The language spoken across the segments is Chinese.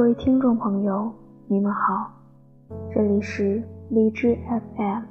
各位听众朋友，你们好，这里是荔枝 FM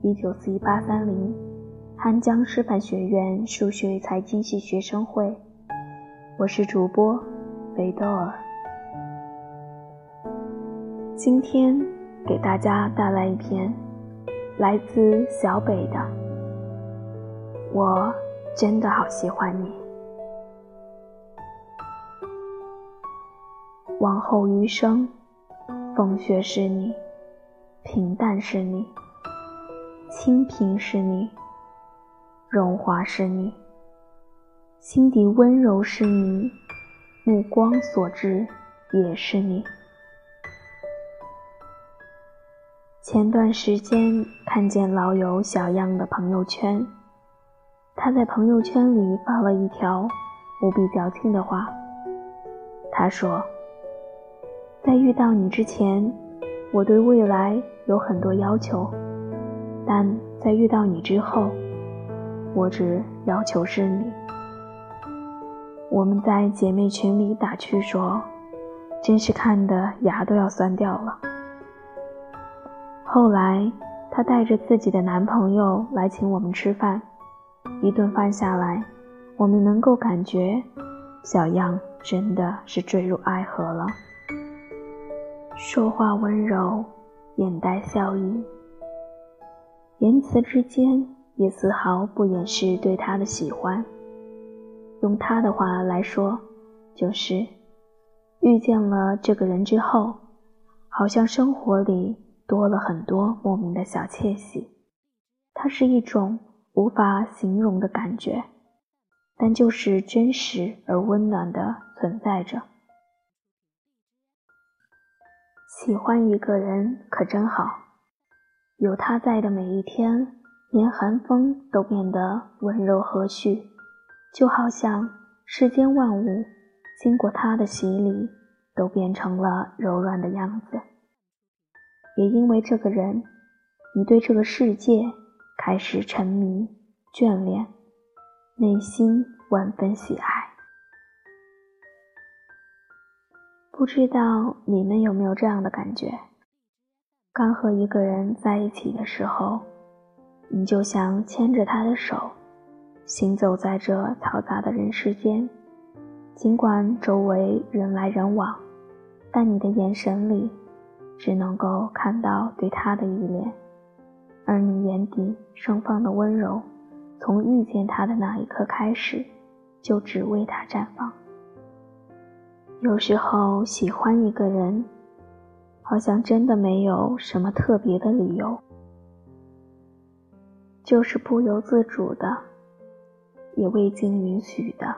一九四一八三零，汉江师范学院数学与财经系学生会，我是主播维多尔，今天给大家带来一篇来自小北的，我真的好喜欢你。往后余生，风雪是你，平淡是你，清贫是你，荣华是你，心底温柔是你，目光所至也是你。前段时间看见老友小样的朋友圈，他在朋友圈里发了一条无比矫情的话，他说。在遇到你之前，我对未来有很多要求；但在遇到你之后，我只要求是你。我们在姐妹群里打趣说，真是看的牙都要酸掉了。后来，她带着自己的男朋友来请我们吃饭，一顿饭下来，我们能够感觉小样真的是坠入爱河了。说话温柔，眼带笑意，言辞之间也丝毫不掩饰对他的喜欢。用他的话来说，就是遇见了这个人之后，好像生活里多了很多莫名的小窃喜。它是一种无法形容的感觉，但就是真实而温暖的存在着。喜欢一个人可真好，有他在的每一天，连寒风都变得温柔和煦，就好像世间万物经过他的洗礼，都变成了柔软的样子。也因为这个人，你对这个世界开始沉迷、眷恋，内心万分喜爱。不知道你们有没有这样的感觉？刚和一个人在一起的时候，你就想牵着他的手，行走在这嘈杂的人世间。尽管周围人来人往，但你的眼神里只能够看到对他的依恋，而你眼底盛放的温柔，从遇见他的那一刻开始，就只为他绽放。有时候喜欢一个人，好像真的没有什么特别的理由，就是不由自主的，也未经允许的，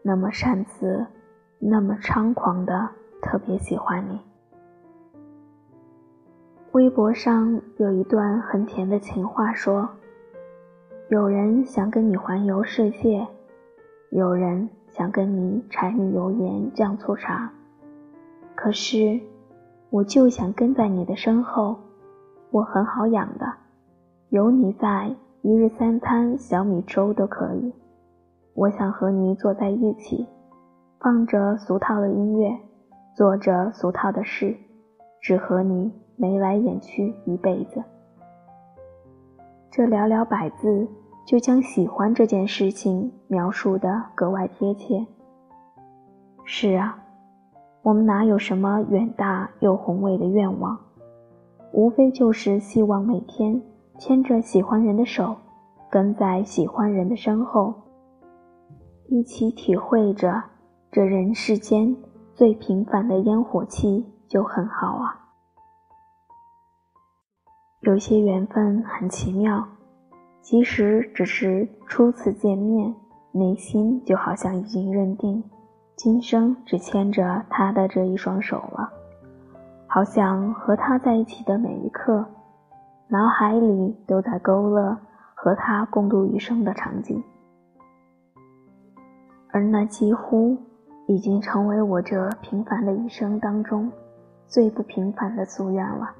那么擅自，那么猖狂的特别喜欢你。微博上有一段很甜的情话，说：有人想跟你环游世界，有人。想跟你柴米油盐酱醋茶，可是我就想跟在你的身后，我很好养的，有你在，一日三餐小米粥都可以。我想和你坐在一起，放着俗套的音乐，做着俗套的事，只和你眉来眼去一辈子。这寥寥百字。就将喜欢这件事情描述的格外贴切。是啊，我们哪有什么远大又宏伟的愿望，无非就是希望每天牵着喜欢人的手，跟在喜欢人的身后，一起体会着这人世间最平凡的烟火气，就很好啊。有些缘分很奇妙。其实只是初次见面，内心就好像已经认定，今生只牵着他的这一双手了。好像和他在一起的每一刻，脑海里都在勾勒和他共度余生的场景，而那几乎已经成为我这平凡的一生当中最不平凡的夙愿了。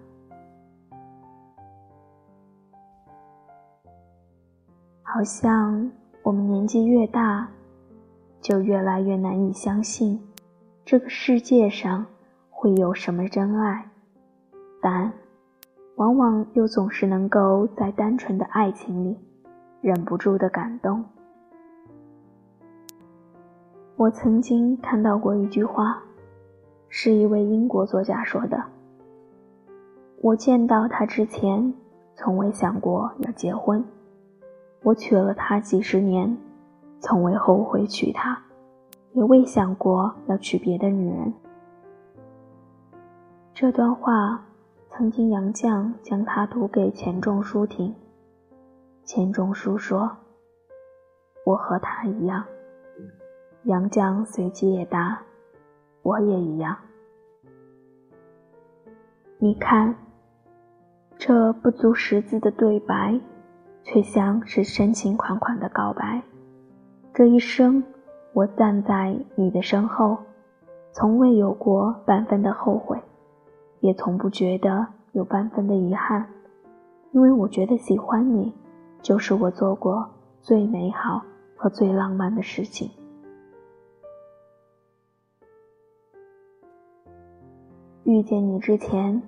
好像我们年纪越大，就越来越难以相信，这个世界上会有什么真爱，但往往又总是能够在单纯的爱情里忍不住的感动。我曾经看到过一句话，是一位英国作家说的。我见到他之前，从未想过要结婚。我娶了她几十年，从未后悔娶她，也未想过要娶别的女人。这段话，曾经杨绛将它读给钱钟书听。钱钟书说：“我和他一样。”杨绛随即也答：“我也一样。”你看。这不足十字的对白，却像是深情款款的告白。这一生，我站在你的身后，从未有过半分的后悔，也从不觉得有半分的遗憾，因为我觉得喜欢你，就是我做过最美好和最浪漫的事情。遇见你之前。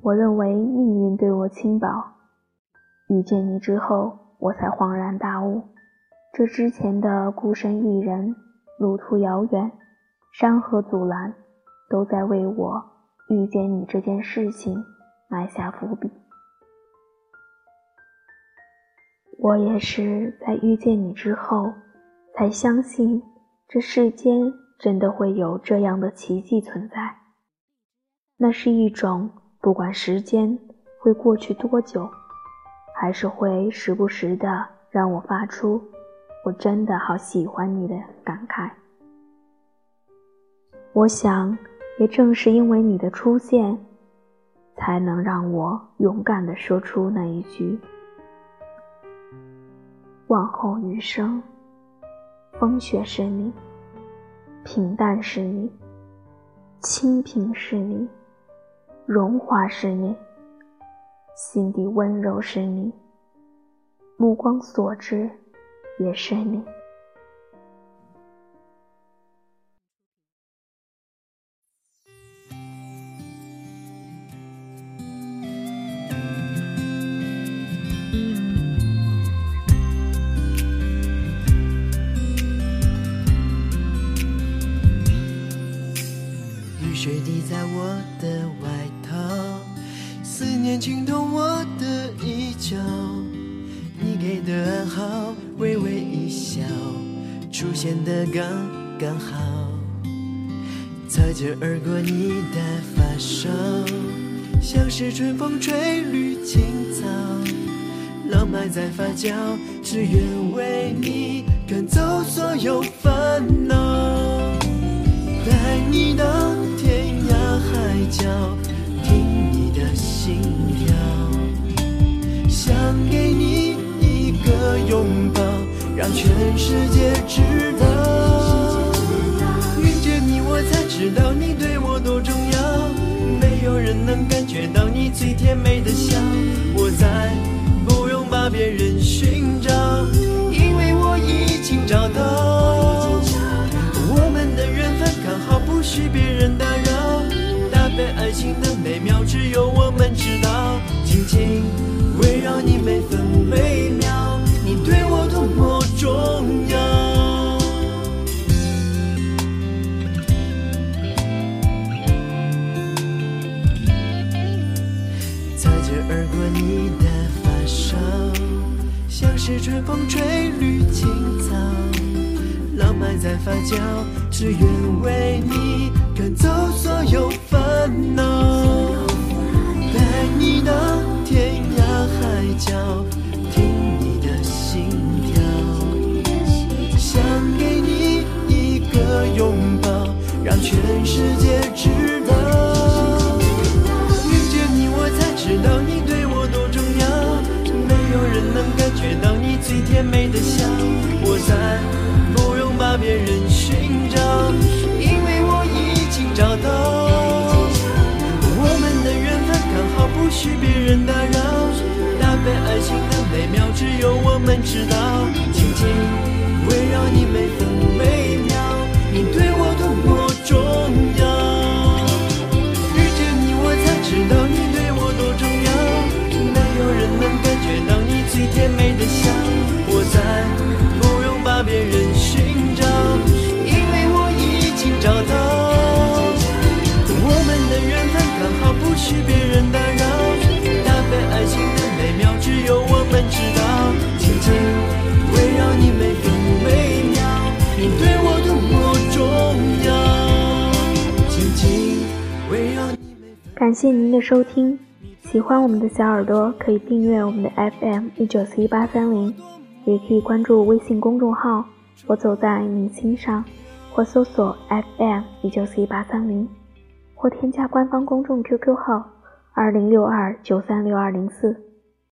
我认为命运对我轻薄，遇见你之后，我才恍然大悟，这之前的孤身一人，路途遥远，山河阻拦，都在为我遇见你这件事情埋下伏笔。我也是在遇见你之后，才相信这世间真的会有这样的奇迹存在，那是一种。不管时间会过去多久，还是会时不时的让我发出“我真的好喜欢你”的感慨。我想，也正是因为你的出现，才能让我勇敢的说出那一句：“往后余生，风雪是你，平淡是你，清贫是你。”荣华是你，心底温柔是你，目光所至也是你。雨水滴在我的外套。思念浸透我的衣角，你给的暗号，微微一笑，出现的刚刚好。擦肩而过你的发梢，像是春风吹绿青草，浪漫在发酵，只愿为你赶走所有烦恼，带你到天涯海角。心跳，想给你一个拥抱，让全世界知道。每秒，只有我们知道。紧紧围绕你每分每秒，你对我多么重要。擦肩而过你的发梢，像是春风吹绿青草，浪漫在发酵，只愿为你赶走所有。烦恼，带你到天涯海角，听你的心跳，想给你一个拥抱，让全世界知道。遇见你，我才知道你对我多重要，没有人能感觉到你最甜美的笑，知道紧紧围绕你每分每秒你对我多么重要遇见你我才知道你对我多重要没有人能感觉到你最甜美的笑我再不用把别人寻找因为我已经找到我们的缘分刚好不许别人打感谢您的收听，喜欢我们的小耳朵可以订阅我们的 FM 一九四一八三零，也可以关注微信公众号“我走在你心上”，或搜索 FM 一九四一八三零，或添加官方公众 QQ 号二零六二九三六二零四。